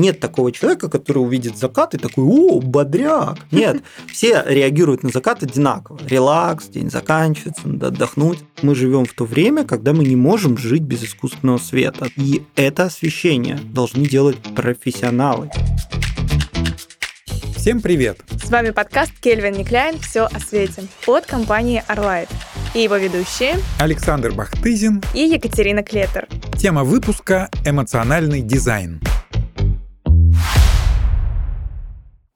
Нет такого человека, который увидит закат и такой, о, бодряк. Нет, все реагируют на закат одинаково. Релакс, день заканчивается, надо отдохнуть. Мы живем в то время, когда мы не можем жить без искусственного света. И это освещение должны делать профессионалы. Всем привет! С вами подкаст Кельвин Никляйн «Все о свете» от компании Arlight. И его ведущие Александр Бахтызин и Екатерина Клетер. Тема выпуска «Эмоциональный дизайн».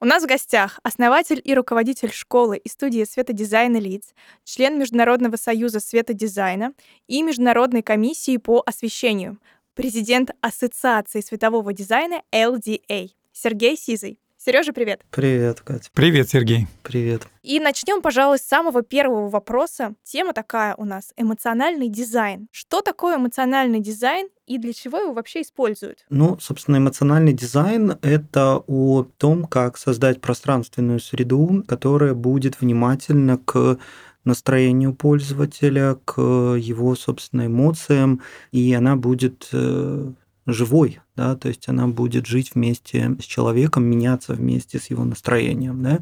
У нас в гостях основатель и руководитель школы и студии светодизайна LiDS, член Международного союза светодизайна и Международной комиссии по освещению, президент Ассоциации светового дизайна LDA Сергей Сизый. Сережа, привет. Привет, Катя. Привет, Сергей. Привет. И начнем, пожалуй, с самого первого вопроса. Тема такая у нас — эмоциональный дизайн. Что такое эмоциональный дизайн и для чего его вообще используют? Ну, собственно, эмоциональный дизайн — это о том, как создать пространственную среду, которая будет внимательна к настроению пользователя, к его, собственно, эмоциям, и она будет э, живой, да, то есть она будет жить вместе с человеком, меняться вместе с его настроением, да.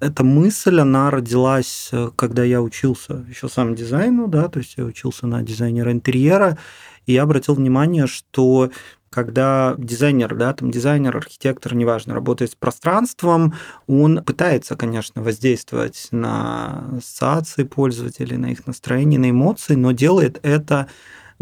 Эта мысль, она родилась, э, когда я учился еще сам дизайну, да, то есть я учился на дизайнера интерьера, и я обратил внимание, что когда дизайнер, да, там дизайнер, архитектор, неважно, работает с пространством, он пытается, конечно, воздействовать на ассоциации пользователей, на их настроение, на эмоции, но делает это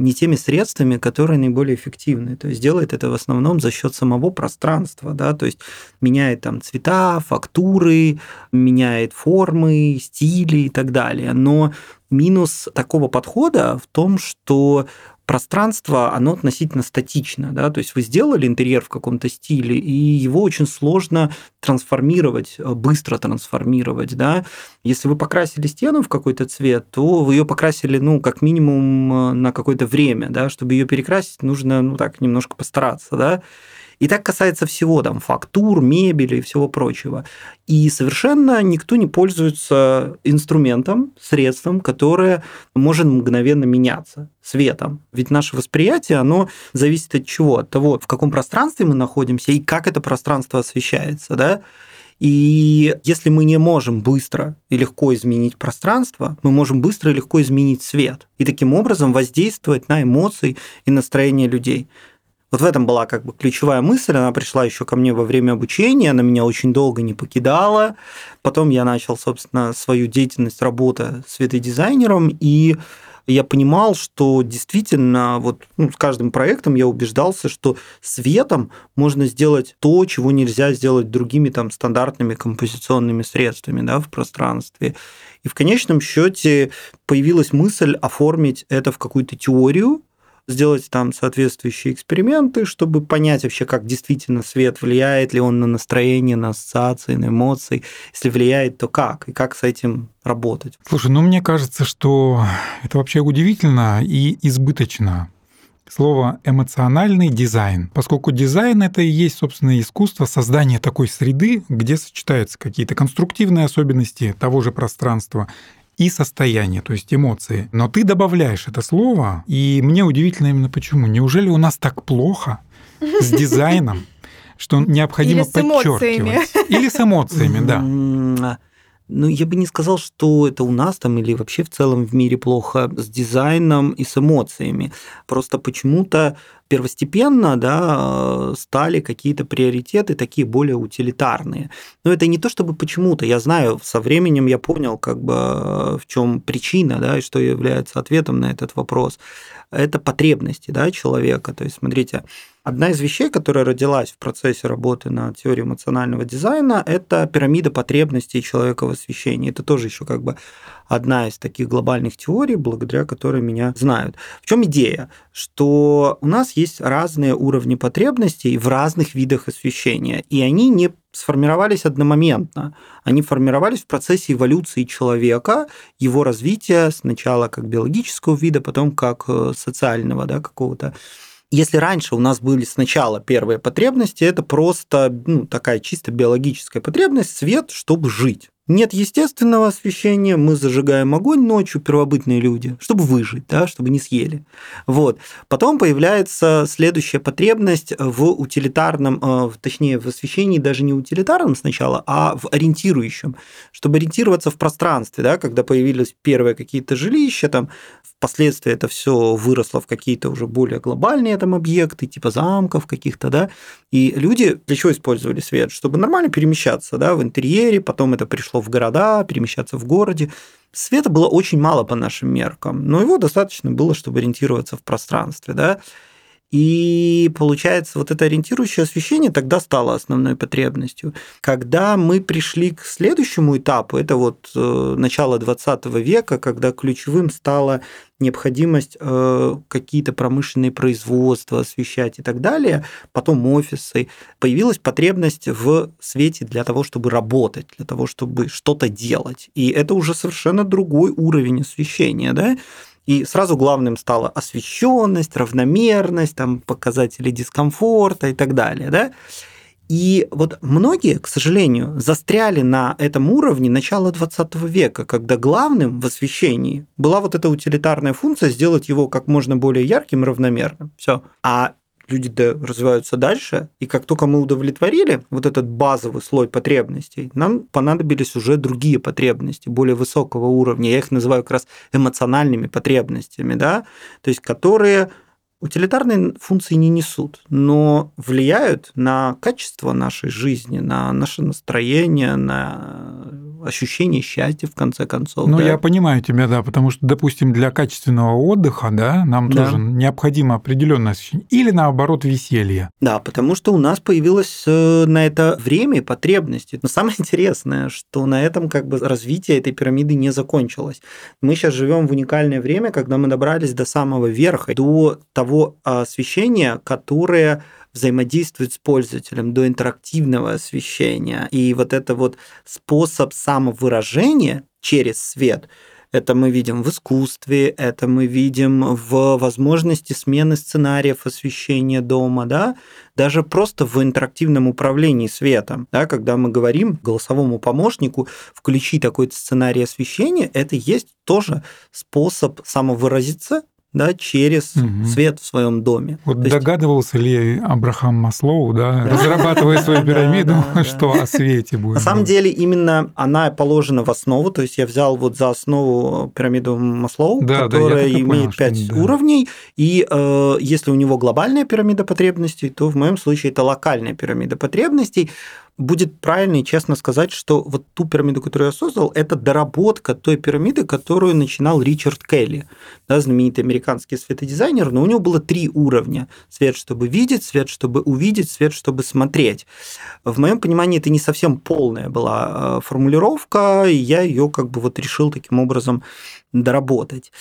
не теми средствами, которые наиболее эффективны. То есть делает это в основном за счет самого пространства, да, то есть меняет там цвета, фактуры, меняет формы, стили и так далее. Но минус такого подхода в том, что пространство, оно относительно статично, да, то есть вы сделали интерьер в каком-то стиле, и его очень сложно трансформировать, э, быстро трансформировать, да. Если вы покрасили стену в какой-то цвет, то вы ее покрасили, ну, как минимум э, на какое-то время, да, чтобы ее перекрасить, нужно, ну, так, немножко постараться, да. И так касается всего, там, фактур, мебели и всего прочего. И совершенно никто не пользуется инструментом, средством, которое может мгновенно меняться светом. Ведь наше восприятие, оно зависит от чего? От того, в каком пространстве мы находимся и как это пространство освещается, да? И если мы не можем быстро и легко изменить пространство, мы можем быстро и легко изменить свет. И таким образом воздействовать на эмоции и настроение людей. Вот в этом была как бы ключевая мысль. Она пришла еще ко мне во время обучения, она меня очень долго не покидала. Потом я начал, собственно, свою деятельность работы светодизайнером, и я понимал, что действительно вот ну, с каждым проектом я убеждался, что светом можно сделать то, чего нельзя сделать другими там стандартными композиционными средствами да, в пространстве. И в конечном счете появилась мысль оформить это в какую-то теорию, сделать там соответствующие эксперименты, чтобы понять вообще, как действительно свет влияет ли он на настроение, на ассоциации, на эмоции. Если влияет, то как? И как с этим работать? Слушай, ну мне кажется, что это вообще удивительно и избыточно слово эмоциональный дизайн, поскольку дизайн это и есть, собственно, искусство создания такой среды, где сочетаются какие-то конструктивные особенности того же пространства и состояние, то есть эмоции. Но ты добавляешь это слово, и мне удивительно именно почему. Неужели у нас так плохо с дизайном, что необходимо Или подчеркивать? Или с эмоциями, да. Ну, я бы не сказал, что это у нас там или вообще в целом в мире плохо с дизайном и с эмоциями. Просто почему-то первостепенно да, стали какие-то приоритеты такие более утилитарные. Но это не то, чтобы почему-то. Я знаю, со временем я понял, как бы, в чем причина, да, и что является ответом на этот вопрос. Это потребности да, человека. То есть, смотрите, Одна из вещей, которая родилась в процессе работы над теорией эмоционального дизайна, это пирамида потребностей человека в освещении. Это тоже еще как бы одна из таких глобальных теорий, благодаря которой меня знают. В чем идея? Что у нас есть разные уровни потребностей в разных видах освещения, и они не сформировались одномоментно. Они формировались в процессе эволюции человека, его развития сначала как биологического вида, потом как э, социального да, какого-то если раньше у нас были сначала первые потребности, это просто ну, такая чисто биологическая потребность, свет, чтобы жить. Нет естественного освещения, мы зажигаем огонь ночью, первобытные люди, чтобы выжить, да, чтобы не съели. Вот. Потом появляется следующая потребность в утилитарном, э, точнее, в освещении даже не утилитарном сначала, а в ориентирующем, чтобы ориентироваться в пространстве, да, когда появились первые какие-то жилища, там, впоследствии это все выросло в какие-то уже более глобальные там объекты, типа замков каких-то, да, и люди для чего использовали свет? Чтобы нормально перемещаться, да, в интерьере, потом это пришло в города, перемещаться в городе. Света было очень мало по нашим меркам, но его достаточно было, чтобы ориентироваться в пространстве. Да? И получается, вот это ориентирующее освещение тогда стало основной потребностью. Когда мы пришли к следующему этапу, это вот э, начало 20 века, когда ключевым стала необходимость э, какие-то промышленные производства освещать и так далее, потом офисы, появилась потребность в свете для того, чтобы работать, для того, чтобы что-то делать. И это уже совершенно другой уровень освещения, да? И сразу главным стала освещенность, равномерность, там, показатели дискомфорта и так далее. Да? И вот многие, к сожалению, застряли на этом уровне начала 20 века, когда главным в освещении была вот эта утилитарная функция сделать его как можно более ярким и равномерным. Все. А люди развиваются дальше, и как только мы удовлетворили вот этот базовый слой потребностей, нам понадобились уже другие потребности, более высокого уровня. Я их называю как раз эмоциональными потребностями, да, то есть которые утилитарные функции не несут, но влияют на качество нашей жизни, на наше настроение, на ощущение счастья, в конце концов. Ну, да? я понимаю тебя, да, потому что, допустим, для качественного отдыха, да, нам да. тоже необходимо определенное ощущение. Или наоборот, веселье. Да, потому что у нас появилось э, на это время и потребности. Но самое интересное, что на этом как бы развитие этой пирамиды не закончилось. Мы сейчас живем в уникальное время, когда мы добрались до самого верха, до того, того освещения, которое взаимодействует с пользователем, до интерактивного освещения. И вот это вот способ самовыражения через свет, это мы видим в искусстве, это мы видим в возможности смены сценариев освещения дома, да, даже просто в интерактивном управлении светом, да, когда мы говорим голосовому помощнику включи такой сценарий освещения, это есть тоже способ самовыразиться да, через угу. свет в своем доме. Вот То догадывался есть... ли Абрахам Маслоу, да, да. разрабатывая свою пирамиду, что о свете будет? На самом деле именно она положена в основу, то есть я взял вот за основу пирамиду Маслоу, которая имеет пять уровней, и э, если у него глобальная пирамида потребностей, то в моем случае это локальная пирамида потребностей будет правильно и честно сказать, что вот ту пирамиду, которую я создал, это доработка той пирамиды, которую начинал Ричард Келли, да, знаменитый американский светодизайнер, но у него было три уровня. Свет, чтобы видеть, свет, чтобы увидеть, свет, чтобы смотреть. В моем понимании это не совсем полная была э, формулировка, и я ее как бы вот решил таким образом доработать.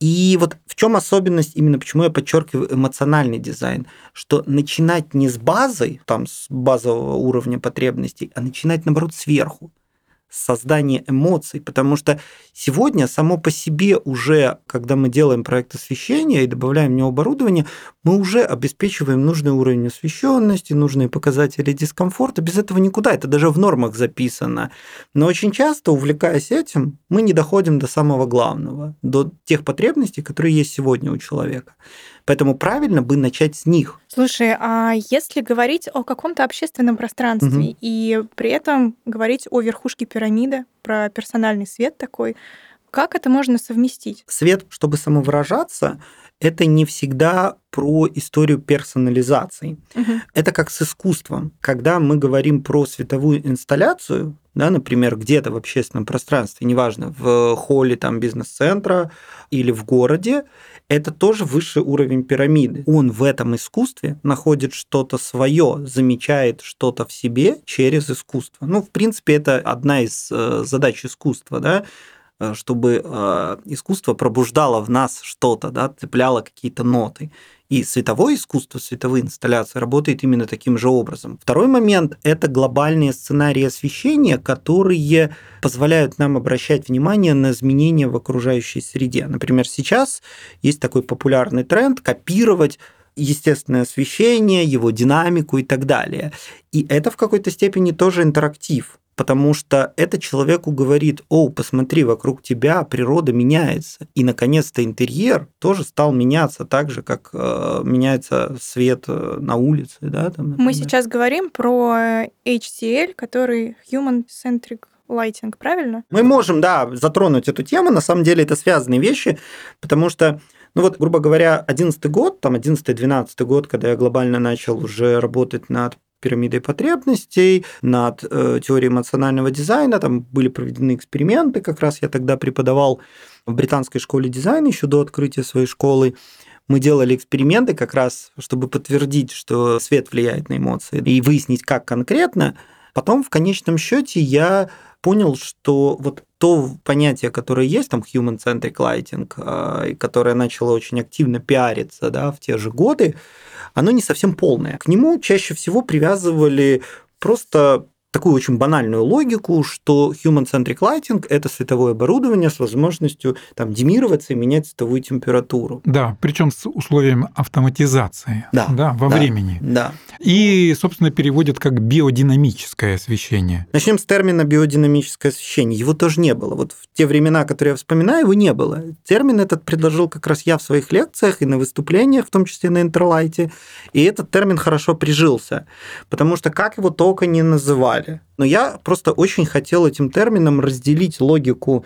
И вот в чем особенность, именно почему я подчеркиваю эмоциональный дизайн, что начинать не с базой, там, с базового уровня потребностей, а начинать, наоборот, сверху создание эмоций, потому что сегодня само по себе уже, когда мы делаем проект освещения и добавляем в него оборудование, мы уже обеспечиваем нужный уровень освещенности, нужные показатели дискомфорта. Без этого никуда, это даже в нормах записано. Но очень часто, увлекаясь этим, мы не доходим до самого главного, до тех потребностей, которые есть сегодня у человека. Поэтому правильно бы начать с них. Слушай, а если говорить о каком-то общественном пространстве угу. и при этом говорить о верхушке пирамиды, про персональный свет такой, как это можно совместить? Свет, чтобы самовыражаться, это не всегда про историю персонализации. Угу. Это как с искусством. Когда мы говорим про световую инсталляцию, да, например, где-то в общественном пространстве, неважно, в холле там бизнес-центра или в городе, это тоже высший уровень пирамиды. Он в этом искусстве находит что-то свое, замечает что-то в себе через искусство. Ну, в принципе, это одна из э, задач искусства, да, э, чтобы э, искусство пробуждало в нас что-то, да, цепляло какие-то ноты. И световое искусство, световые инсталляции работает именно таким же образом. Второй момент – это глобальные сценарии освещения, которые позволяют нам обращать внимание на изменения в окружающей среде. Например, сейчас есть такой популярный тренд копировать естественное освещение, его динамику и так далее. И это в какой-то степени тоже интерактив потому что это человеку говорит, о, посмотри, вокруг тебя природа меняется. И, наконец-то, интерьер тоже стал меняться так же, как э, меняется свет э, на улице. Да, там, Мы сейчас говорим про HCL, который Human Centric Lighting, правильно? Мы можем, да, затронуть эту тему. На самом деле это связанные вещи, потому что ну вот, грубо говоря, 11 год, там 11-12 год, когда я глобально начал уже работать над пирамидой потребностей, над э, теорией эмоционального дизайна. Там были проведены эксперименты, как раз я тогда преподавал в британской школе дизайна еще до открытия своей школы. Мы делали эксперименты как раз, чтобы подтвердить, что свет влияет на эмоции и выяснить, как конкретно. Потом в конечном счете я понял, что вот то понятие, которое есть, там human-centric lighting, а, которое начало очень активно пиариться да, в те же годы, оно не совсем полное. К нему чаще всего привязывали просто такую очень банальную логику, что human-centric lighting – это световое оборудование с возможностью там, демироваться и менять световую температуру. Да, причем с условием автоматизации да, да, во да, времени. Да. И, собственно, переводят как биодинамическое освещение. Начнем с термина биодинамическое освещение. Его тоже не было. Вот в те времена, которые я вспоминаю, его не было. Термин этот предложил как раз я в своих лекциях и на выступлениях, в том числе на Интерлайте. И этот термин хорошо прижился. Потому что как его только не называли, далее. Но я просто очень хотел этим термином разделить логику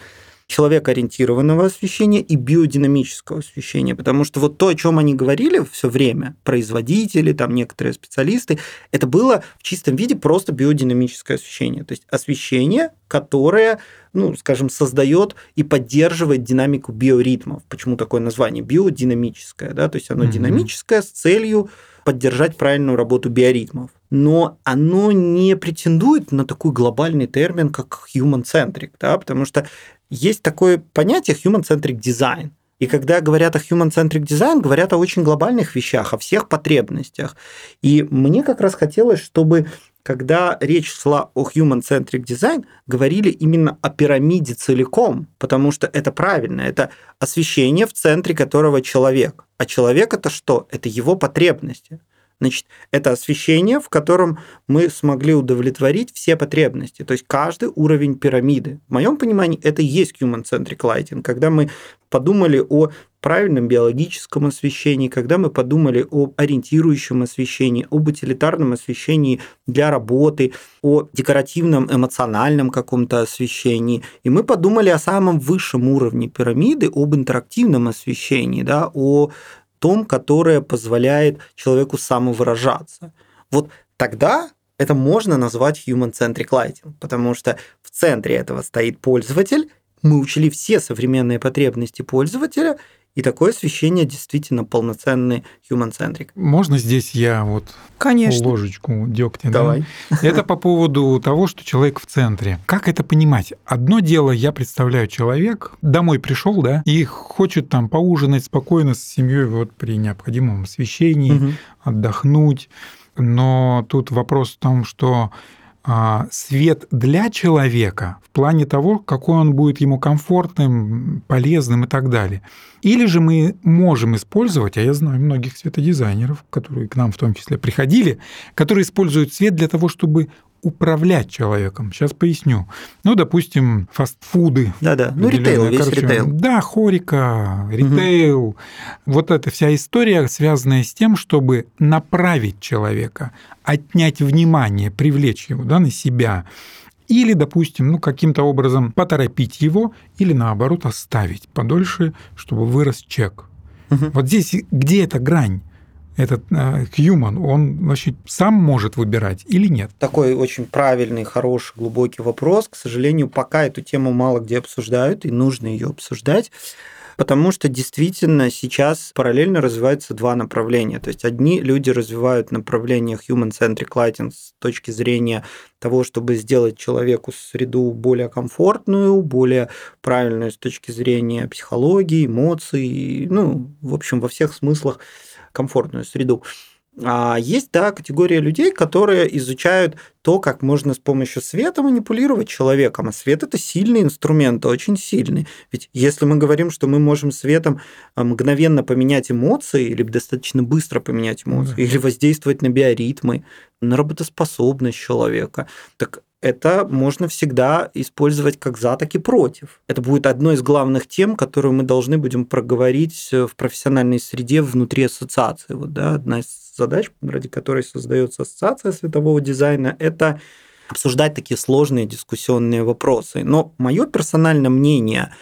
человекоориентированного освещения и биодинамического освещения, потому что вот то, о чем они говорили все время, производители, там некоторые специалисты, это было в чистом виде просто биодинамическое освещение, то есть освещение, которое, ну, скажем, создает и поддерживает динамику биоритмов. Почему такое название? Биодинамическое, да, то есть оно mm-hmm. динамическое с целью поддержать правильную работу биоритмов. Но оно не претендует на такой глобальный термин, как human-centric, да, потому что есть такое понятие human-centric design. И когда говорят о human-centric design, говорят о очень глобальных вещах, о всех потребностях. И мне как раз хотелось, чтобы когда речь шла о human-centric design, говорили именно о пирамиде целиком, потому что это правильно, это освещение, в центре которого человек. А человек это что? Это его потребности. Значит, это освещение, в котором мы смогли удовлетворить все потребности, то есть каждый уровень пирамиды. В моем понимании это и есть human-centric lighting, когда мы подумали о правильном биологическом освещении, когда мы подумали об ориентирующем освещении, об утилитарном освещении для работы, о декоративном эмоциональном каком-то освещении. И мы подумали о самом высшем уровне пирамиды, об интерактивном освещении, да, о том, которое позволяет человеку самовыражаться. Вот тогда это можно назвать human-centric lighting, потому что в центре этого стоит пользователь, мы учли все современные потребности пользователя, и такое освещение действительно полноценный human-centric. Можно здесь я вот Конечно. ложечку дегтя? Давай. Да? Это по поводу того, что человек в центре. Как это понимать? Одно дело, я представляю, человек домой пришел, да, и хочет там поужинать спокойно с семьей вот при необходимом освещении, угу. отдохнуть. Но тут вопрос в том, что свет для человека в плане того, какой он будет ему комфортным, полезным и так далее. Или же мы можем использовать, а я знаю многих светодизайнеров, которые к нам в том числе приходили, которые используют свет для того, чтобы управлять человеком. Сейчас поясню. Ну, допустим, фастфуды. Да-да, ну ритейл, весь Короче, ритейл. Да, хорика, ритейл. Угу. Вот эта вся история, связанная с тем, чтобы направить человека, отнять внимание, привлечь его да, на себя. Или, допустим, ну, каким-то образом поторопить его, или наоборот оставить подольше, чтобы вырос чек. Угу. Вот здесь где эта грань? Этот э, он вообще сам может выбирать или нет? Такой очень правильный, хороший, глубокий вопрос. К сожалению, пока эту тему мало где обсуждают, и нужно ее обсуждать. Потому что действительно сейчас параллельно развиваются два направления. То есть одни люди развивают направление human-centric lighting с точки зрения того, чтобы сделать человеку среду более комфортную, более правильную с точки зрения психологии, эмоций, ну, в общем, во всех смыслах комфортную среду. А есть, да, категория людей, которые изучают то, как можно с помощью света манипулировать человеком. А свет – это сильный инструмент, очень сильный. Ведь если мы говорим, что мы можем светом а, мгновенно поменять эмоции или достаточно быстро поменять эмоции, да. или воздействовать на биоритмы, на работоспособность человека, так это можно всегда использовать как за, так и против. Это будет одной из главных тем, которую мы должны будем проговорить в профессиональной среде внутри ассоциации. Вот, да, одна из задач, ради которой создается ассоциация светового дизайна, это обсуждать такие сложные дискуссионные вопросы. Но мое персональное мнение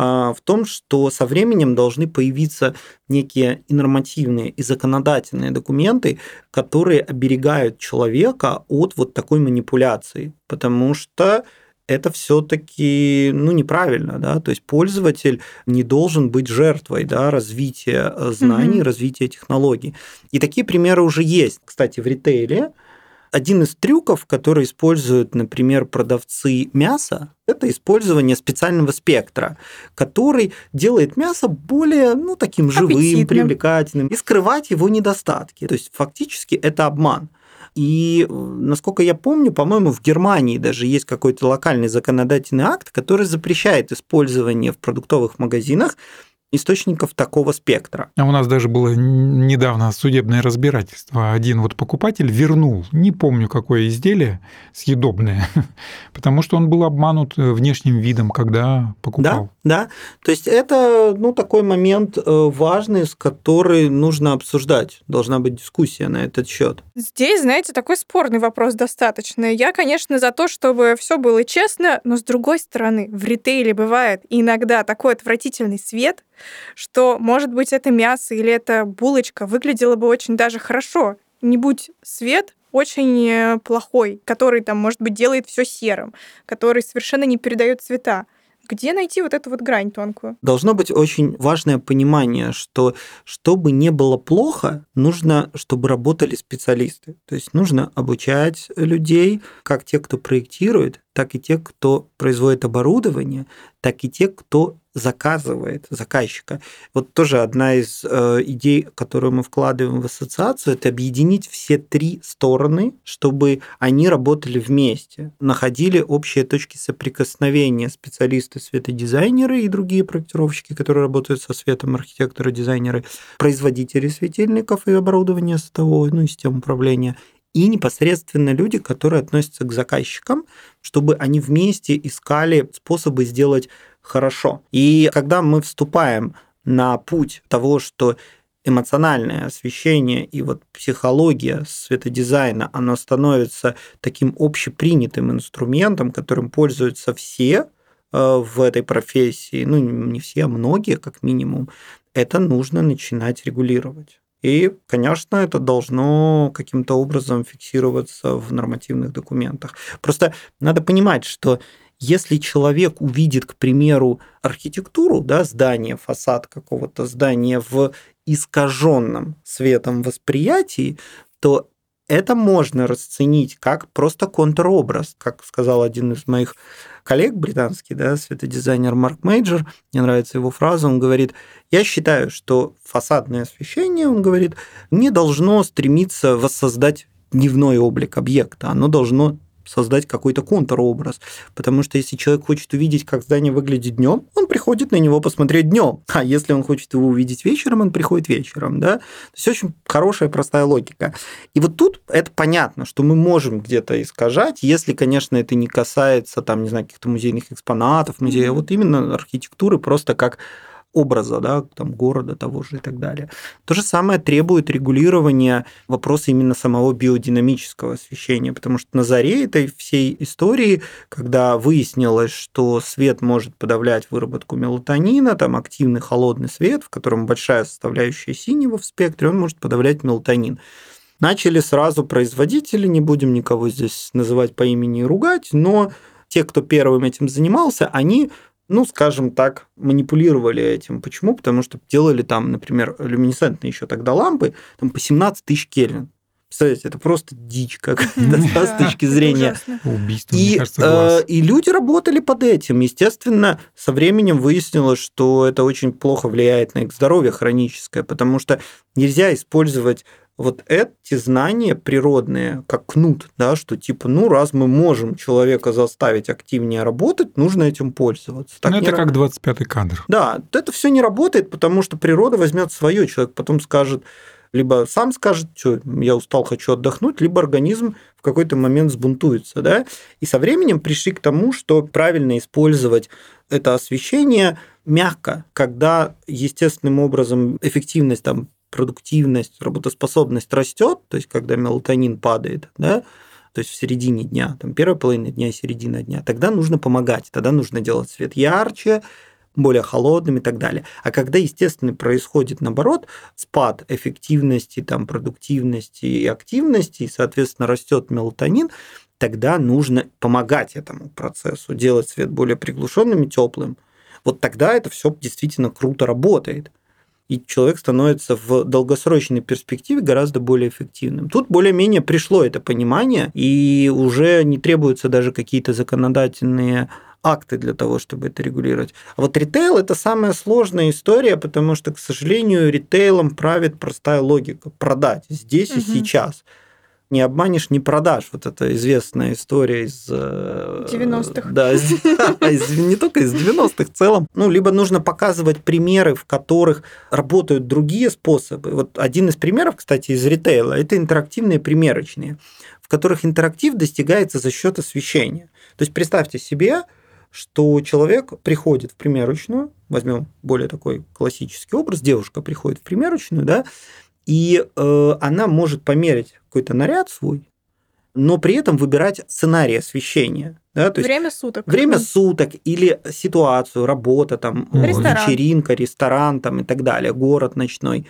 в том, что со временем должны появиться некие и нормативные, и законодательные документы, которые оберегают человека от вот такой манипуляции, потому что это все-таки ну, неправильно, да, то есть пользователь не должен быть жертвой да, развития э, знаний, mm-hmm. развития технологий. И такие примеры уже есть. Кстати, в ритейле один из трюков, который используют, например, продавцы мяса, это использование специального спектра, который делает мясо более, ну, таким живым, Аппетитным. привлекательным, и скрывать его недостатки. То есть фактически это обман. И, насколько я помню, по-моему, в Германии даже есть какой-то локальный законодательный акт, который запрещает использование в продуктовых магазинах источников такого спектра. А у нас даже было недавно судебное разбирательство. Один вот покупатель вернул, не помню какое изделие, съедобное, потому что он был обманут э, внешним видом, когда покупал. Да, да. То есть это ну, такой момент э, важный, с который нужно обсуждать. Должна быть дискуссия на этот счет. Здесь, знаете, такой спорный вопрос достаточно. Я, конечно, за то, чтобы все было честно, но с другой стороны, в ритейле бывает иногда такой отвратительный свет, что, может быть, это мясо или это булочка выглядело бы очень даже хорошо. Не будь свет очень э, плохой, который там, может быть, делает все серым, который совершенно не передает цвета. Где найти вот эту вот грань тонкую? Должно быть очень важное понимание, что чтобы не было плохо, нужно, чтобы работали специалисты. То есть нужно обучать людей, как те, кто проектирует, так и те, кто производит оборудование, так и те, кто заказывает заказчика. Вот тоже одна из э, идей, которую мы вкладываем в ассоциацию, это объединить все три стороны, чтобы они работали вместе, находили общие точки соприкосновения специалисты, светодизайнеры и другие проектировщики, которые работают со светом, архитекторы, дизайнеры, производители светильников и оборудования светового, ну и систем управления, и непосредственно люди, которые относятся к заказчикам, чтобы они вместе искали способы сделать хорошо. И когда мы вступаем на путь того, что эмоциональное освещение и вот психология светодизайна, оно становится таким общепринятым инструментом, которым пользуются все э, в этой профессии, ну не все, а многие как минимум, это нужно начинать регулировать. И, конечно, это должно каким-то образом фиксироваться в нормативных документах. Просто надо понимать, что если человек увидит, к примеру, архитектуру, да, здание, фасад какого-то здания в искаженном светом восприятии, то это можно расценить как просто контробраз, как сказал один из моих коллег британский, да, светодизайнер Марк Мейджор, мне нравится его фраза, он говорит, я считаю, что фасадное освещение, он говорит, не должно стремиться воссоздать дневной облик объекта, оно должно создать какой-то контуробраз. Потому что если человек хочет увидеть, как здание выглядит днем, он приходит на него посмотреть днем. А если он хочет его увидеть вечером, он приходит вечером. Да? То есть очень хорошая, простая логика. И вот тут это понятно, что мы можем где-то искажать, если, конечно, это не касается там, не знаю, каких-то музейных экспонатов, музея, mm-hmm. вот именно архитектуры просто как образа, да, там, города того же и так далее. То же самое требует регулирования вопроса именно самого биодинамического освещения, потому что на заре этой всей истории, когда выяснилось, что свет может подавлять выработку мелатонина, там активный холодный свет, в котором большая составляющая синего в спектре, он может подавлять мелатонин. Начали сразу производители, не будем никого здесь называть по имени и ругать, но те, кто первым этим занимался, они ну, скажем так, манипулировали этим. Почему? Потому что делали там, например, люминесцентные еще тогда лампы там по 17 тысяч Кельвин. Представляете, это просто дичь какая-то с точки зрения. Убийство, и, кажется, э, и люди работали под этим. Естественно, со временем выяснилось, что это очень плохо влияет на их здоровье хроническое, потому что нельзя использовать вот эти знания природные, как кнут, да, что типа, ну, раз мы можем человека заставить активнее работать, нужно этим пользоваться. Так ну, это как 25-й кадр. Да, это все не работает, потому что природа возьмет свое, человек потом скажет, Либо сам скажет, что я устал, хочу отдохнуть, либо организм в какой-то момент сбунтуется. Да? И со временем пришли к тому, что правильно использовать это освещение мягко, когда естественным образом эффективность, там, продуктивность, работоспособность растет, то есть когда мелатонин падает, да, то есть в середине дня, там первая половина дня и середина дня, тогда нужно помогать, тогда нужно делать свет ярче, более холодным и так далее. А когда, естественно, происходит, наоборот, спад эффективности, там, продуктивности и активности, и, соответственно, растет мелатонин, тогда нужно помогать этому процессу, делать свет более приглушенным и теплым. Вот тогда это все действительно круто работает и человек становится в долгосрочной перспективе гораздо более эффективным. Тут более-менее пришло это понимание, и уже не требуются даже какие-то законодательные акты для того, чтобы это регулировать. А вот ритейл – это самая сложная история, потому что, к сожалению, ритейлом правит простая логика – продать здесь угу. и сейчас – не обманешь, не продашь. Вот эта известная история из... 90-х. Э, да, из, из, не только из 90-х в целом. Ну, либо нужно показывать примеры, в которых работают другие способы. Вот один из примеров, кстати, из ритейла, это интерактивные примерочные, в которых интерактив достигается за счет освещения. То есть представьте себе, что человек приходит в примерочную, возьмем более такой классический образ, девушка приходит в примерочную, да, и э, она может померить какой-то наряд свой, но при этом выбирать сценарий освещения. Да, то время суток. Время суток или ситуацию, работа, там, ресторан. вечеринка, ресторан там, и так далее, город ночной.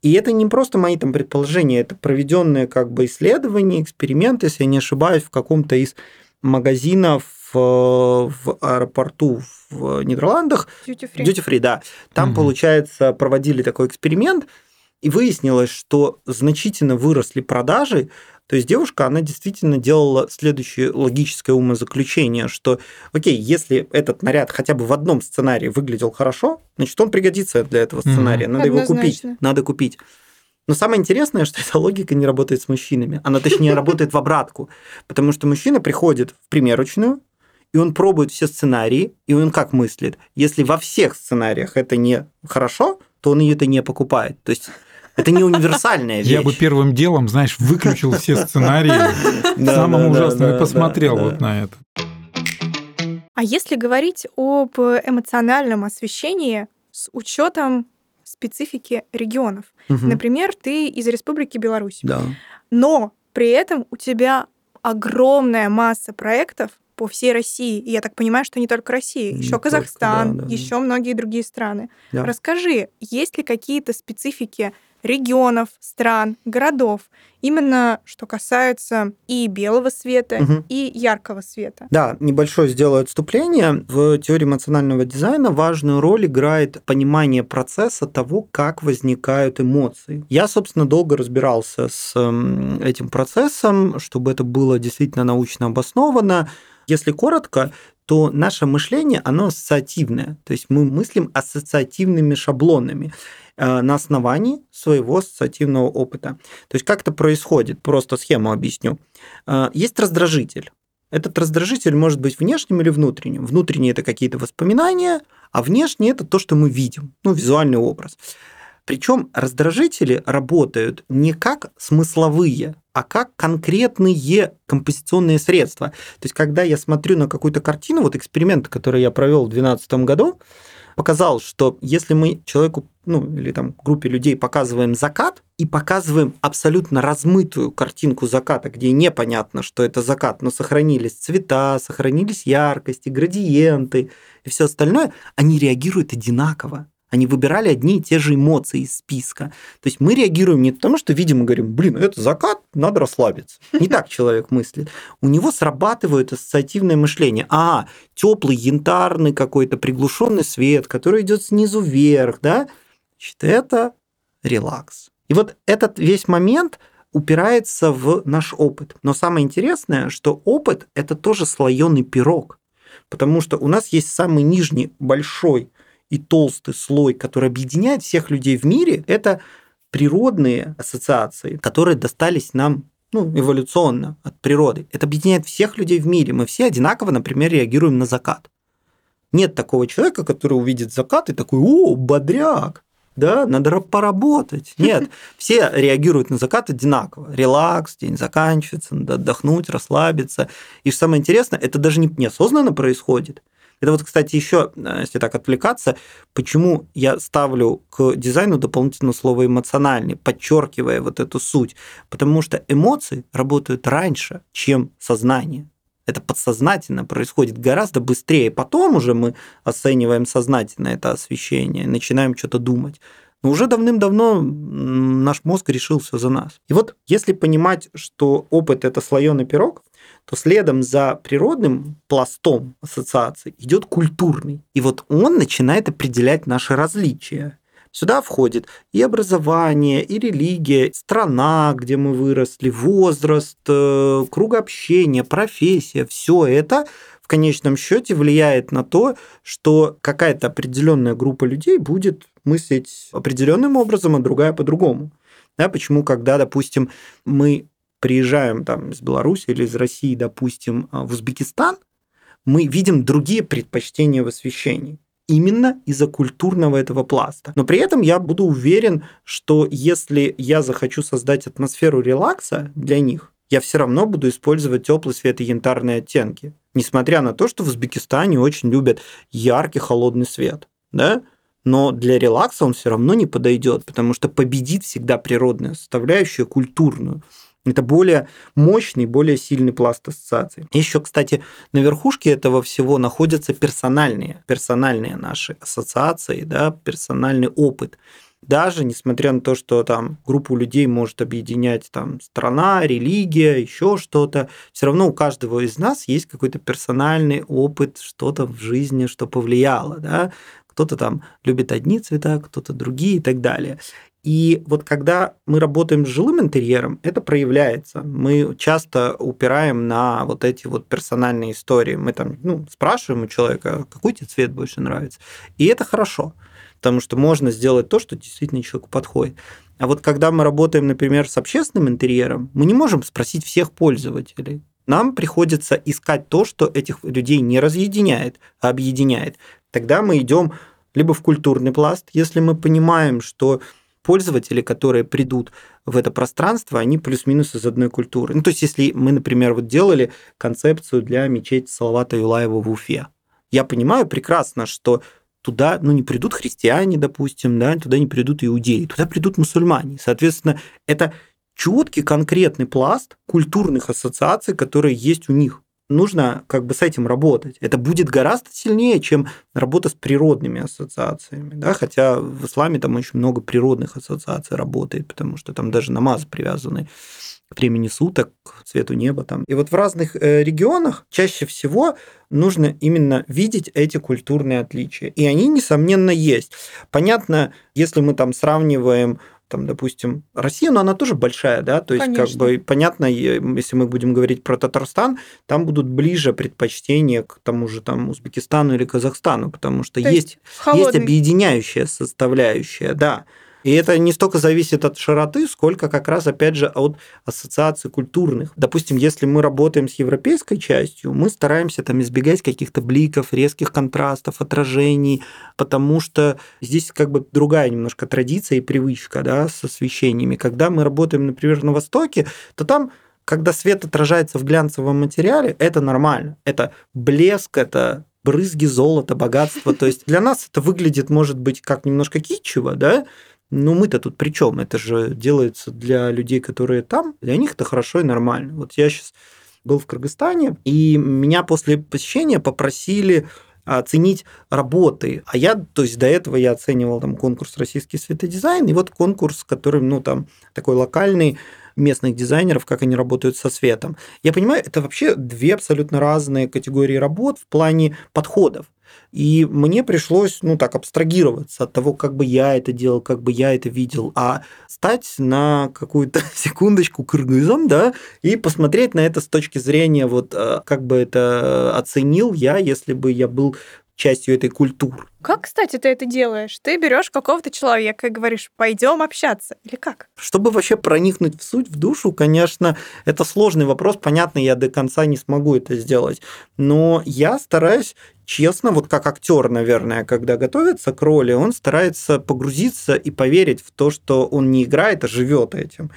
И это не просто мои там предположения, это проведенные как бы исследования, эксперименты, если я не ошибаюсь, в каком-то из магазинов э, в аэропорту в Нидерландах. Duty free. Duty free, да. Там, угу. получается, проводили такой эксперимент – и выяснилось, что значительно выросли продажи. То есть девушка, она действительно делала следующее логическое умозаключение, что, окей, если этот наряд хотя бы в одном сценарии выглядел хорошо, значит, он пригодится для этого сценария. Надо Однозначно. его купить. Надо купить. Но самое интересное, что эта логика не работает с мужчинами. Она, точнее, работает в обратку. Потому что мужчина приходит в примерочную, и он пробует все сценарии, и он как мыслит? Если во всех сценариях это не хорошо, то он это не покупает. То есть это не универсальная вещь. Я бы первым делом, знаешь, выключил все сценарии самым ужасным и посмотрел вот на это. А если говорить об эмоциональном освещении с учетом специфики регионов. Например, ты из Республики Беларусь. Да. Но при этом у тебя огромная масса проектов по всей России. И я так понимаю, что не только Россия, еще Казахстан, да, да, еще многие другие страны. Да. Расскажи, есть ли какие-то специфики регионов, стран, городов, именно что касается и белого света, угу. и яркого света. Да, небольшое сделаю отступление. В теории эмоционального дизайна важную роль играет понимание процесса того, как возникают эмоции. Я, собственно, долго разбирался с этим процессом, чтобы это было действительно научно обосновано. Если коротко, то наше мышление, оно ассоциативное. То есть мы мыслим ассоциативными шаблонами. Э, на основании своего ассоциативного опыта. То есть как это происходит? Просто схему объясню. Э, есть раздражитель. Этот раздражитель может быть внешним или внутренним. Внутренние это какие-то воспоминания, а внешние это то, что мы видим, ну, визуальный образ. Причем раздражители работают не как смысловые, а как конкретные композиционные средства. То есть, когда я смотрю на какую-то картину, вот эксперимент, который я провел в 2012 году, показал, что если мы человеку, ну, или там группе людей показываем закат и показываем абсолютно размытую картинку заката, где непонятно, что это закат, но сохранились цвета, сохранились яркости, градиенты и все остальное, они реагируют одинаково. Они выбирали одни и те же эмоции из списка. То есть мы реагируем не потому, что видим и говорим, блин, это закат, надо расслабиться. Не так человек мыслит. У него срабатывает ассоциативное мышление. А, теплый, янтарный какой-то приглушенный свет, который идет снизу вверх, да? Значит, это релакс. И вот этот весь момент упирается в наш опыт. Но самое интересное, что опыт – это тоже слоеный пирог. Потому что у нас есть самый нижний большой и толстый слой, который объединяет всех людей в мире, это природные ассоциации, которые достались нам ну, эволюционно от природы. Это объединяет всех людей в мире. Мы все одинаково, например, реагируем на закат. Нет такого человека, который увидит закат и такой, о, бодряк. да, надо поработать. Нет, все реагируют на закат одинаково. Релакс, день заканчивается, надо отдохнуть, расслабиться. И что самое интересное, это даже не неосознанно происходит. Это вот, кстати, еще, э, если так отвлекаться, почему я ставлю к дизайну дополнительно слово эмоциональный, подчеркивая вот эту суть. Потому что эмоции работают раньше, чем сознание. Это подсознательно происходит гораздо быстрее. Потом уже мы оцениваем сознательно это освещение, начинаем что-то думать. Но уже давным-давно наш мозг решил все за нас. И вот если понимать, что опыт это слоеный пирог, то следом за природным пластом ассоциаций идет культурный. И вот он начинает определять наши различия. Сюда входит и образование, и религия, страна, где мы выросли, возраст, э, круг общения, профессия. Все это в конечном счете влияет на то, что какая-то определенная группа людей будет мыслить определенным образом, а другая по-другому. Да, почему, когда, допустим, мы приезжаем там из Беларуси или из России, допустим, а, в Узбекистан, мы видим другие предпочтения в освещении именно из-за культурного этого пласта. Но при этом я буду уверен, что если я захочу создать атмосферу релакса для них, я все равно буду использовать теплый свет и янтарные оттенки. Несмотря на то, что в Узбекистане очень любят яркий холодный свет. Да? Но для релакса он все равно не подойдет, потому что победит всегда природная составляющая, культурную. Это более мощный, более сильный пласт ассоциаций. Еще, кстати, на верхушке этого всего находятся персональные, персональные наши ассоциации, да, персональный опыт. Даже несмотря на то, что там группу людей может объединять там страна, религия, еще что-то, все равно у каждого из нас есть какой-то персональный опыт, что-то в жизни, что повлияло, да, кто-то там любит одни цвета, кто-то другие и так далее. И вот когда мы работаем с жилым интерьером, это проявляется. Мы часто упираем на вот эти вот персональные истории. Мы там ну, спрашиваем у человека, какой тебе цвет больше нравится. И это хорошо, потому что можно сделать то, что действительно человеку подходит. А вот когда мы работаем, например, с общественным интерьером, мы не можем спросить всех пользователей. Нам приходится искать то, что этих людей не разъединяет, а объединяет. Тогда мы идем либо в культурный пласт, если мы понимаем, что пользователи, которые придут в это пространство, они плюс-минус из одной культуры. Ну, то есть, если мы, например, вот делали концепцию для мечети Салавата Юлаева в Уфе, я понимаю прекрасно, что туда ну, не придут христиане, допустим, да, туда не придут иудеи, туда придут мусульмане. Соответственно, это четкий конкретный пласт культурных ассоциаций, которые есть у них нужно как бы с этим работать. Это будет гораздо сильнее, чем работа с природными ассоциациями. Да? Хотя в исламе там очень много природных ассоциаций работает, потому что там даже намаз привязаны к времени суток, к цвету неба там. И вот в разных э, регионах чаще всего нужно именно видеть эти культурные отличия. И они, несомненно, есть. Понятно, если мы там сравниваем там, допустим, Россия, но она тоже большая, да, то есть Конечно. как бы понятно, если мы будем говорить про Татарстан, там будут ближе предпочтения к тому же там Узбекистану или Казахстану, потому что то есть, есть, есть объединяющая составляющая, да. И это не столько зависит от широты, сколько как раз, опять же, от ассоциаций культурных. Допустим, если мы работаем с европейской частью, мы стараемся там избегать каких-то бликов, резких контрастов, отражений, потому что здесь как бы другая немножко традиция и привычка да, с освещениями. Когда мы работаем, например, на Востоке, то там когда свет отражается в глянцевом материале, это нормально. Это блеск, это брызги золота, богатство. То есть для нас это выглядит, может быть, как немножко китчево, да, ну мы-то тут при чем? Это же делается для людей, которые там. Для них это хорошо и нормально. Вот я сейчас был в Кыргызстане, и меня после посещения попросили оценить работы. А я, то есть до этого я оценивал там конкурс «Российский светодизайн», и вот конкурс, который, ну, там, такой локальный, местных дизайнеров, как они работают со светом. Я понимаю, это вообще две абсолютно разные категории работ в плане подходов. И мне пришлось, ну так, абстрагироваться от того, как бы я это делал, как бы я это видел, а стать на какую-то секундочку кыргызом, да, и посмотреть на это с точки зрения, вот, э, как бы это оценил я, если бы я был частью этой культуры. Как, кстати, ты это делаешь? Ты берешь какого-то человека и говоришь, пойдем общаться, или как? Чтобы вообще проникнуть в суть, в душу, конечно, это сложный вопрос, понятно, я до конца не смогу это сделать, но я стараюсь честно, вот как актер, наверное, когда готовится к роли, он старается погрузиться и поверить в то, что он не играет, а живет этим.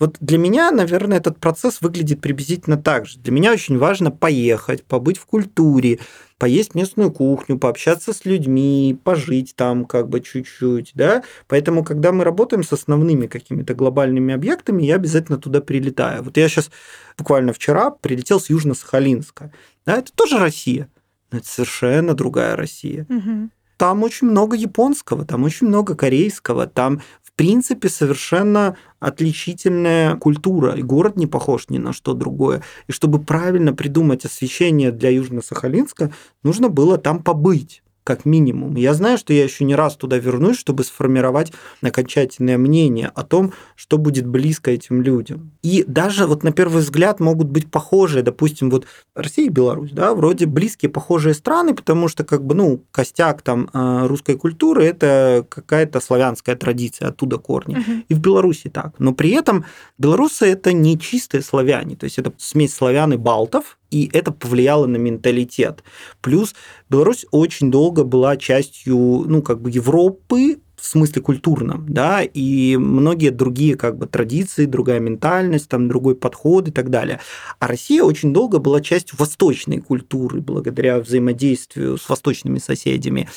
Вот для меня, наверное, этот процесс выглядит приблизительно так же. Для меня очень важно поехать, побыть в культуре, поесть местную кухню, пообщаться с людьми, пожить там как бы чуть-чуть, да. Поэтому, когда мы работаем с основными какими-то глобальными объектами, я обязательно туда прилетаю. Вот я сейчас буквально вчера прилетел с Южно-Сахалинска. Да, это тоже Россия, но это совершенно другая Россия. Угу. Там очень много японского, там очень много корейского, там принципе, совершенно отличительная культура, и город не похож ни на что другое. И чтобы правильно придумать освещение для Южно-Сахалинска, нужно было там побыть как минимум. Я знаю, что я еще не раз туда вернусь, чтобы сформировать окончательное мнение о том, что будет близко этим людям. И даже вот на первый взгляд могут быть похожие, допустим, вот Россия и Беларусь, да, вроде близкие, похожие страны, потому что как бы, ну, костяк там э, русской культуры – это какая-то славянская традиция, оттуда корни. Мгм. И в Беларуси так. Но при этом белорусы – это не чистые славяне, то есть это смесь славян и балтов, и это повлияло на менталитет. Плюс Беларусь очень долго была частью, ну, как бы Европы, в смысле культурном, да, и многие другие как бы традиции, другая ментальность, там другой подход и так далее. А Россия очень долго была частью восточной культуры благодаря взаимодействию с восточными соседями.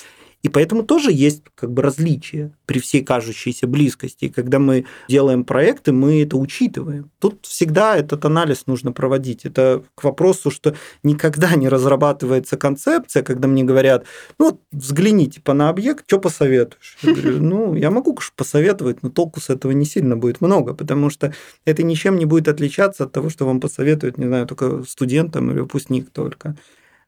И поэтому тоже есть как бы различия при всей кажущейся близкости. И когда мы делаем проекты, мы это учитываем. Тут всегда этот анализ нужно проводить. Это к вопросу, что никогда не разрабатывается концепция, когда мне говорят, ну вот взгляни типа на объект, что посоветуешь? Я говорю, ну я могу конечно, посоветовать, но толку с этого не сильно будет много, потому что это ничем не будет отличаться от того, что вам посоветует, не знаю, только студентам или выпускник только.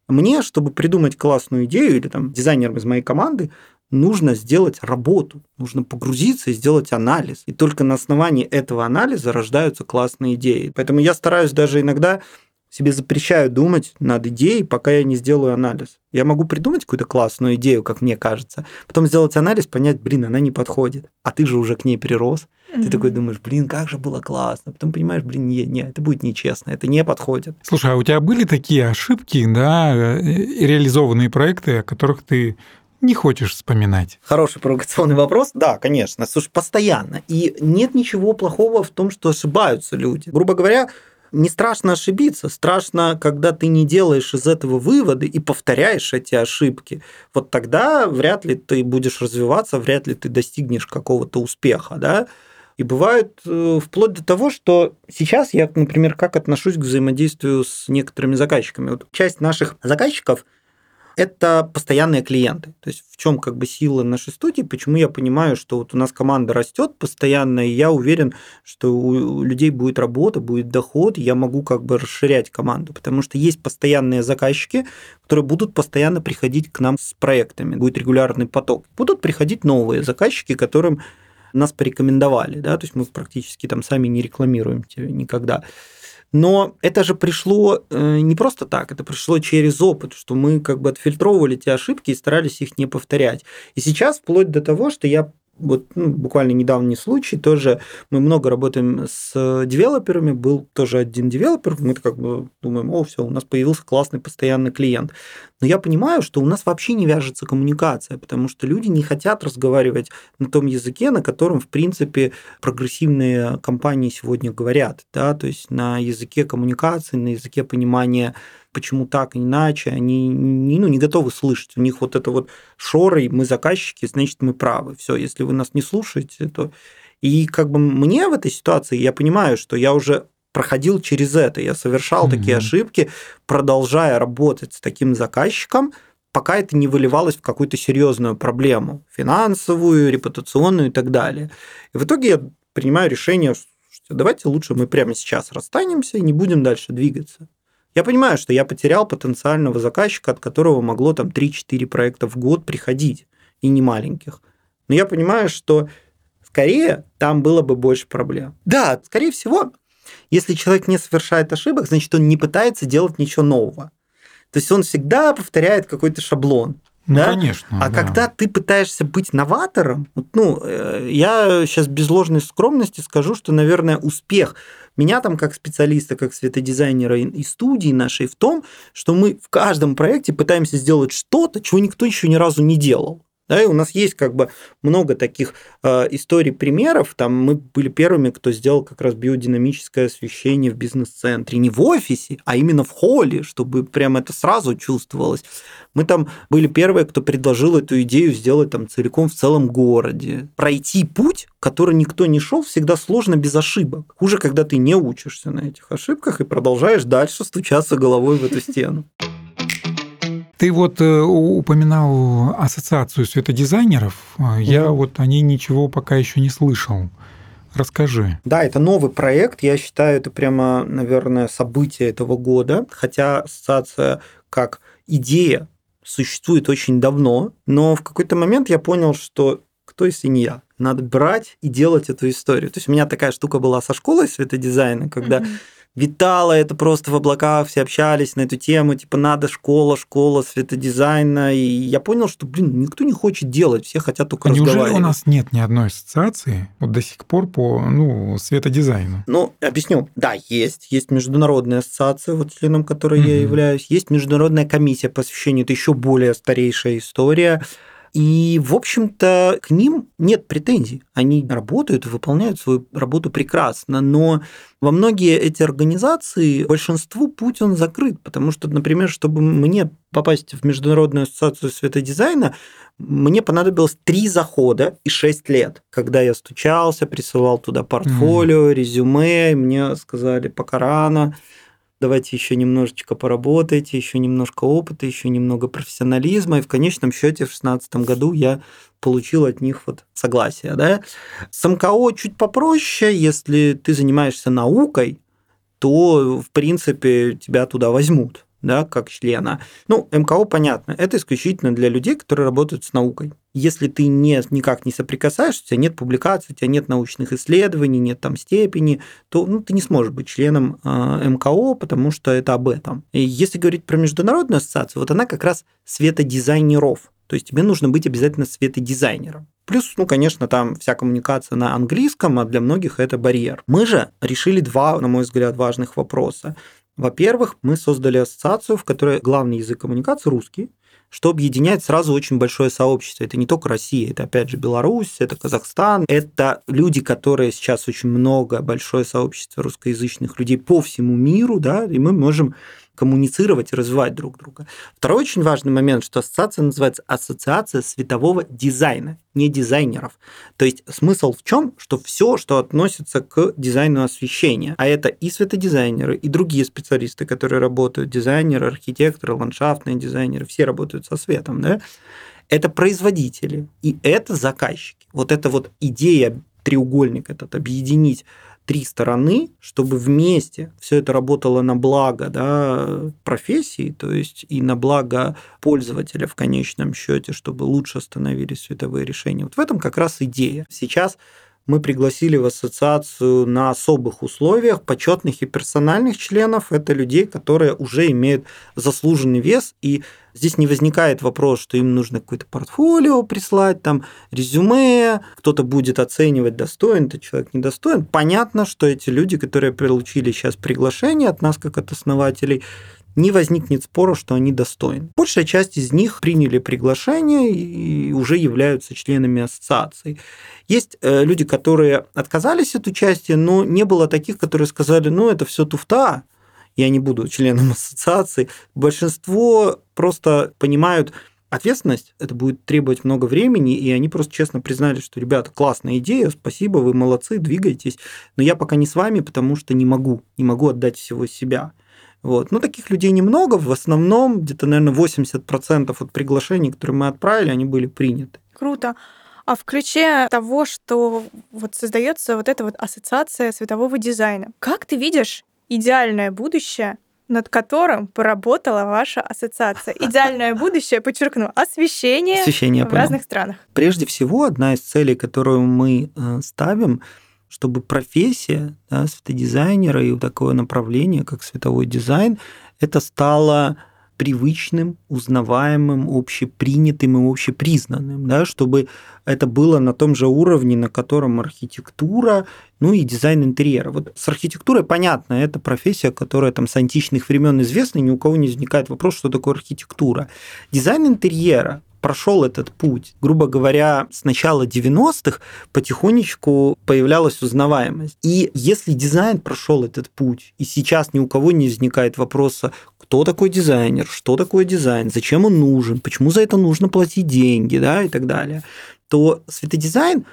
Мне, чтобы придумать классную идею, или там дизайнерам из моей команды, нужно сделать работу, нужно погрузиться и сделать анализ. И только на основании этого анализа рождаются классные идеи. Поэтому я стараюсь даже иногда себе запрещаю думать над идеей, пока я не сделаю анализ. Я могу придумать какую-то классную идею, как мне кажется, потом сделать анализ, понять, блин, она не подходит, а ты же уже к ней прирос. Ты Мгм. такой думаешь, блин, как же было классно. Потом понимаешь, блин, не, не, это будет нечестно, это не подходит. Слушай, а у тебя были такие ошибки, да, э, реализованные проекты, о которых ты не хочешь вспоминать? Хороший провокационный вопрос. Да, конечно. Слушай, постоянно. И нет ничего плохого в том, что ошибаются люди. Грубо говоря, не страшно ошибиться, страшно, когда ты не делаешь из этого выводы и повторяешь эти ошибки. Вот тогда вряд ли ты будешь развиваться, вряд ли ты достигнешь какого-то успеха, да. И бывает э, вплоть до того, что сейчас я, например, как отношусь к взаимодействию с некоторыми заказчиками. Вот часть наших заказчиков это постоянные клиенты. То есть в чем как бы сила нашей студии, почему я понимаю, что вот у нас команда растет постоянно, и я уверен, что у людей будет работа, будет доход, я могу как бы расширять команду, потому что есть постоянные заказчики, которые будут постоянно приходить к нам с проектами, будет регулярный поток. Будут приходить новые заказчики, которым нас порекомендовали, да, то есть мы практически там сами не рекламируем те- никогда. Но это же пришло э, не просто так, это пришло через опыт, что мы как бы отфильтровывали те ошибки и старались их не повторять. И сейчас вплоть до того, что я вот ну, буквально недавний случай, тоже. Мы много работаем с девелоперами, был тоже один девелопер, мы как бы думаем, о, все, у нас появился классный постоянный клиент. Но я понимаю, что у нас вообще не вяжется коммуникация, потому что люди не хотят разговаривать на том языке, на котором, в принципе, прогрессивные компании сегодня говорят, да, то есть на языке коммуникации, на языке понимания почему так, иначе, они не, ну, не готовы слышать. У них вот это вот шоры, мы заказчики, значит, мы правы. Все, если вы нас не слушаете, то... И как бы мне в этой ситуации, я понимаю, что я уже проходил через это, я совершал Мгм. такие ошибки, продолжая работать с таким заказчиком, пока это не выливалось в какую-то серьезную проблему, финансовую, репутационную и так далее. И в итоге я принимаю решение, что давайте лучше мы прямо сейчас расстанемся и не будем дальше двигаться. Я понимаю, что я потерял потенциального заказчика, от которого могло там 3-4 проекта в год приходить, и не маленьких. Но я понимаю, что скорее там было бы больше проблем. Да, скорее всего, если человек не совершает ошибок, значит, он не пытается делать ничего нового. То есть он всегда повторяет какой-то шаблон. Ну, да? конечно. А да. когда ты пытаешься быть новатором, ну, э, я сейчас без ложной скромности скажу, что, наверное, успех меня там как специалиста, как светодизайнера и студии нашей в том, что мы в каждом проекте пытаемся сделать что-то, чего никто еще ни разу не делал. Да, и у нас есть как бы много таких э, историй, примеров. Там мы были первыми, кто сделал как раз биодинамическое освещение в бизнес-центре. Не в офисе, а именно в холле, чтобы прямо это сразу чувствовалось. Мы там были первые, кто предложил эту идею сделать там целиком в целом городе. Пройти путь, который никто не шел, всегда сложно без ошибок. Хуже, когда ты не учишься на этих ошибках и продолжаешь дальше стучаться головой в эту стену. Ты вот э, упоминал ассоциацию светодизайнеров. Э, я вот о ней ничего пока еще не слышал. Расскажи. Да, это новый проект. Я считаю, это прямо, наверное, событие этого года. Хотя ассоциация как идея существует очень давно. Но в какой-то момент я понял, что кто если не я? Надо брать и делать эту историю. То есть у меня такая штука была со школой светодизайна, когда mm-hmm витало это просто в облаках, все общались на эту тему, типа надо школа, школа светодизайна, и я понял, что, блин, никто не хочет делать, все хотят только а разговаривать. Неужели у нас нет ни одной ассоциации вот до сих пор по ну, светодизайну? Ну, объясню. Да, есть. Есть международная ассоциация, вот членом которой mm-hmm. я являюсь. Есть международная комиссия по освещению, это еще более старейшая история. И, в общем-то, к ним нет претензий. Они работают и выполняют свою работу прекрасно, но во многие эти организации большинству путь он закрыт, потому что, например, чтобы мне попасть в Международную ассоциацию светодизайна, мне понадобилось три захода и шесть лет, когда я стучался, присылал туда портфолио, mm. резюме, мне сказали, пока рано, давайте еще немножечко поработайте, еще немножко опыта, еще немного профессионализма. И в конечном счете в 2016 году я получил от них вот согласие. Да? С МКО чуть попроще, если ты занимаешься наукой, то, в принципе, тебя туда возьмут да, как члена. Ну, МКО, понятно, это исключительно для людей, которые работают с наукой. Если ты не, никак не соприкасаешься, у тебя нет публикаций, у тебя нет научных исследований, нет там степени, то ну, ты не сможешь быть членом э, МКО, потому что это об этом. И если говорить про международную ассоциацию, вот она как раз светодизайнеров. То есть тебе нужно быть обязательно светодизайнером. Плюс, ну, конечно, там вся коммуникация на английском, а для многих это барьер. Мы же решили два, на мой взгляд, важных вопроса. Во-первых, мы создали ассоциацию, в которой главный язык коммуникации русский, что объединяет сразу очень большое сообщество. Это не только Россия, это опять же Беларусь, это Казахстан, это люди, которые сейчас очень много, большое сообщество русскоязычных людей по всему миру, да, и мы можем коммуницировать и развивать друг друга. Второй очень важный момент, что ассоциация называется Ассоциация светового дизайна, не дизайнеров. То есть смысл в чем, что все, что относится к дизайну освещения, а это и светодизайнеры, и другие специалисты, которые работают, дизайнеры, архитекторы, ландшафтные дизайнеры, все работают со светом, да, это производители и это заказчики. Вот эта вот идея треугольник этот объединить три стороны, чтобы вместе все это работало на благо да, профессии, то есть и на благо пользователя в конечном счете, чтобы лучше становились световые решения. Вот в этом как раз идея. Сейчас мы пригласили в ассоциацию на особых условиях почетных и персональных членов. Это людей, которые уже имеют заслуженный вес, и здесь не возникает вопрос, что им нужно какое-то портфолио прислать, там резюме, кто-то будет оценивать, достоин этот человек, недостоин. Понятно, что эти люди, которые получили сейчас приглашение от нас, как от основателей, не возникнет спора, что они достойны. Большая часть из них приняли приглашение и уже являются членами ассоциации. Есть э, люди, которые отказались от участия, но не было таких, которые сказали, ну это все туфта, я не буду членом ассоциации. Большинство просто понимают, ответственность, это будет требовать много времени, и они просто честно признали, что, ребята, классная идея, спасибо, вы молодцы, двигайтесь, но я пока не с вами, потому что не могу, не могу отдать всего себя. Вот. Ну, таких людей немного, в основном где-то, наверное, 80% от приглашений, которые мы отправили, они были приняты. Круто. А в ключе того, что вот создается вот эта вот ассоциация светового дизайна, как ты видишь идеальное будущее над которым поработала ваша ассоциация. Идеальное будущее, подчеркну, освещение, освещение в понял. разных странах. Прежде всего, одна из целей, которую мы э, ставим, чтобы профессия да, светодизайнера и такое направление, как световой дизайн, это стало привычным, узнаваемым, общепринятым и общепризнанным, да, чтобы это было на том же уровне, на котором архитектура, ну и дизайн интерьера. Вот с архитектурой понятно, это профессия, которая там с античных времен известна, ни у кого не возникает вопрос, что такое архитектура. Дизайн интерьера прошел этот путь. Грубо говоря, с начала 90-х потихонечку появлялась узнаваемость. И если дизайн прошел этот путь, и сейчас ни у кого не возникает вопроса, кто такой дизайнер, что такое дизайн, зачем он нужен, почему за это нужно платить деньги, да, и так далее, то светодизайн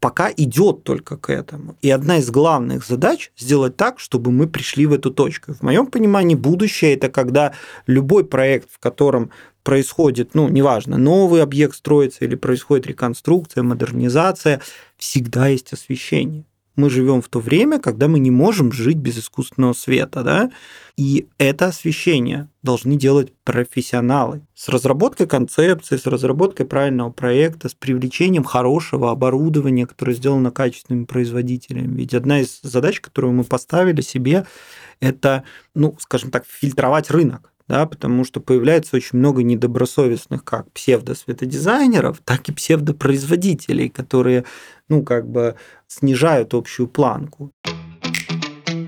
пока идет только к этому. И одна из главных задач сделать так, чтобы мы пришли в эту точку. В моем понимании будущее это когда любой проект, в котором происходит, ну, неважно, новый объект строится или происходит реконструкция, модернизация, всегда есть освещение. Мы живем в то время, когда мы не можем жить без искусственного света, да? И это освещение должны делать профессионалы с разработкой концепции, с разработкой правильного проекта, с привлечением хорошего оборудования, которое сделано качественными производителями. Ведь одна из задач, которую мы поставили себе, это, ну, скажем так, фильтровать рынок да, потому что появляется очень много недобросовестных как псевдосветодизайнеров, так и псевдопроизводителей, которые, ну, как бы снижают общую планку.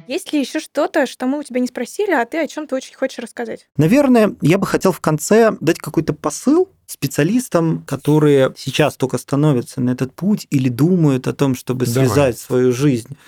Есть ли еще что-то, что мы у тебя не спросили, а ты о чем-то очень хочешь рассказать? Наверное, я бы хотел в конце дать какой-то посыл специалистам, которые сейчас только становятся на этот путь или думают о том, чтобы Давай. связать свою жизнь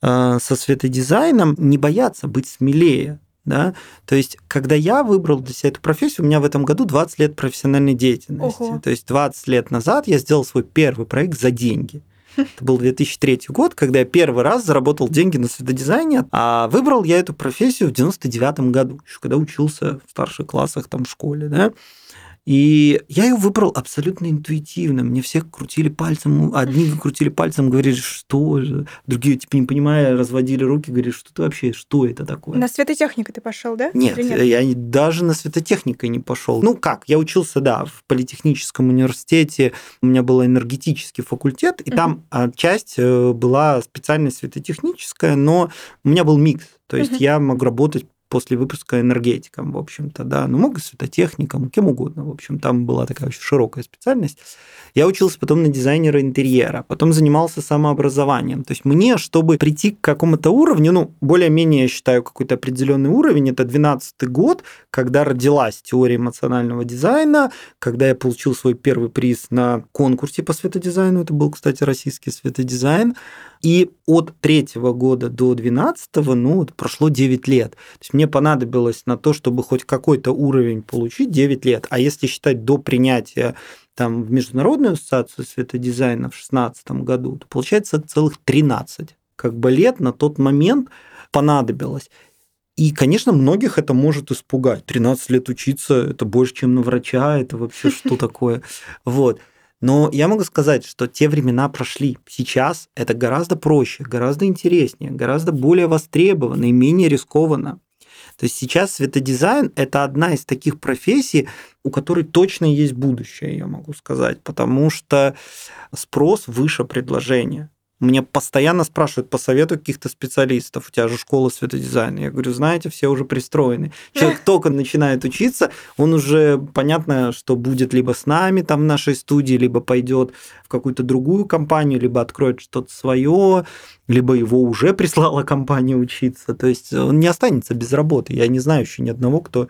э, со светодизайном, не бояться быть смелее. Да? То есть, когда я выбрал для себя эту профессию, у меня в этом году 20 лет профессиональной деятельности. Ого. То есть 20 лет назад я сделал свой первый проект за деньги. Это был 2003 год, когда я первый раз заработал деньги на светодизайне, а выбрал я эту профессию в 99 году, еще когда учился в старших классах там в школе, да. И я ее выбрал абсолютно интуитивно. Мне все крутили пальцем, одни крутили пальцем, говорили, что же, другие, типа, не понимая, разводили руки, говорили, что ты вообще, что это такое? На светотехнику ты пошел, да? Нет, нет, я даже на светотехнику не пошел. Ну как, я учился, да, в политехническом университете, у меня был энергетический факультет, и угу. там часть э, была специальная светотехническая, но у меня был микс. То есть угу. я мог работать после выпуска энергетиком, в общем-то, да, ну, мог и светотехником, кем угодно, в общем, там была такая очень широкая специальность. Я учился потом на дизайнера интерьера, потом занимался самообразованием. То есть мне, чтобы прийти к какому-то уровню, ну, более-менее, я считаю, какой-то определенный уровень, это 12 год, когда родилась теория эмоционального дизайна, когда я получил свой первый приз на конкурсе по светодизайну, это был, кстати, российский светодизайн, и от третьего года до 12 ну, вот прошло 9 лет. То есть мне понадобилось на то, чтобы хоть какой-то уровень получить 9 лет. А если считать до принятия там, в Международную ассоциацию светодизайна в 2016 году, то получается целых 13 как бы лет на тот момент понадобилось. И, конечно, многих это может испугать. 13 лет учиться – это больше, чем на врача, это вообще что такое? Вот. Но я могу сказать, что те времена прошли. Сейчас это гораздо проще, гораздо интереснее, гораздо более востребовано и менее рискованно. То есть сейчас светодизайн – это одна из таких профессий, у которой точно есть будущее, я могу сказать, потому что спрос выше предложения. Мне постоянно спрашивают по совету каких-то специалистов. У тебя же школа светодизайна. Я говорю, знаете, все уже пристроены. Человек только начинает учиться, он уже понятно, что будет либо с нами там в нашей студии, либо пойдет в какую-то другую компанию, либо откроет что-то свое, либо его уже прислала компания учиться. То есть он не останется без работы. Я не знаю еще ни одного, кто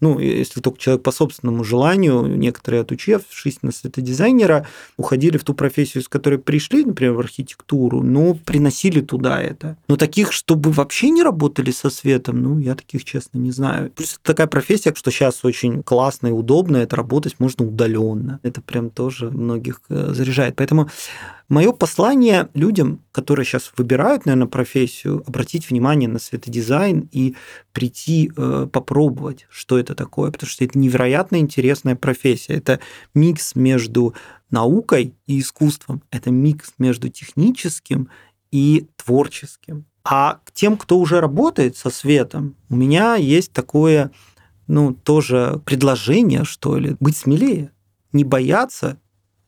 ну, если только человек по собственному желанию, некоторые, отучившись на светодизайнера, уходили в ту профессию, с которой пришли, например, в архитектуру, но приносили туда это. Но таких, чтобы вообще не работали со светом, ну, я таких, честно, не знаю. Плюс это такая профессия, что сейчас очень классно и удобно, это работать можно удаленно. Это прям тоже многих э, заряжает. Поэтому Мое послание людям, которые сейчас выбирают, наверное, профессию, обратить внимание на светодизайн и прийти э, попробовать, что это такое, потому что это невероятно интересная профессия. Это микс между наукой и искусством. Это микс между техническим и творческим. А к тем, кто уже работает со светом, у меня есть такое, ну, тоже предложение, что ли, быть смелее, не бояться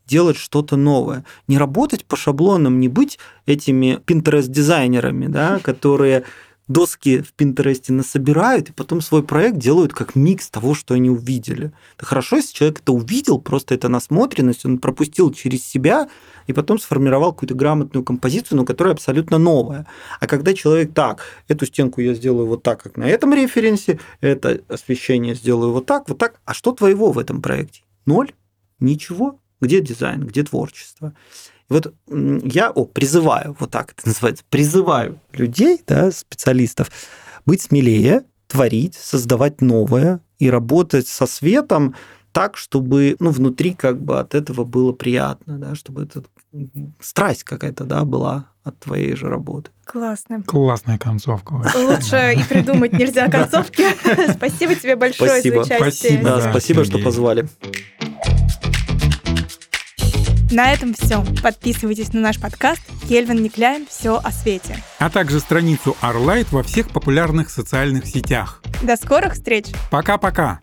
делать что-то новое. Не работать по шаблонам, не быть этими Pinterest-дизайнерами, да, которые доски в Пинтересте насобирают, и потом свой проект делают как микс того, что они увидели. Это хорошо, если человек это увидел, просто это насмотренность, он пропустил через себя, и потом сформировал какую-то грамотную композицию, но которая абсолютно новая. А когда человек так, эту стенку я сделаю вот так, как на этом референсе, это освещение сделаю вот так, вот так, а что твоего в этом проекте? Ноль? Ничего? Где дизайн, где творчество? Вот я о, призываю, вот так это называется, призываю людей, да, специалистов, быть смелее, творить, создавать новое и работать со светом так, чтобы ну, внутри как бы от этого было приятно, да, чтобы это страсть какая-то да, была от твоей же работы. Классно. Классная концовка. Лучше и придумать нельзя концовки. Спасибо тебе большое за участие. Спасибо, что позвали. На этом все. Подписывайтесь на наш подкаст «Кельвин Никляйн. Все о свете». А также страницу Arlight во всех популярных социальных сетях. До скорых встреч! Пока-пока!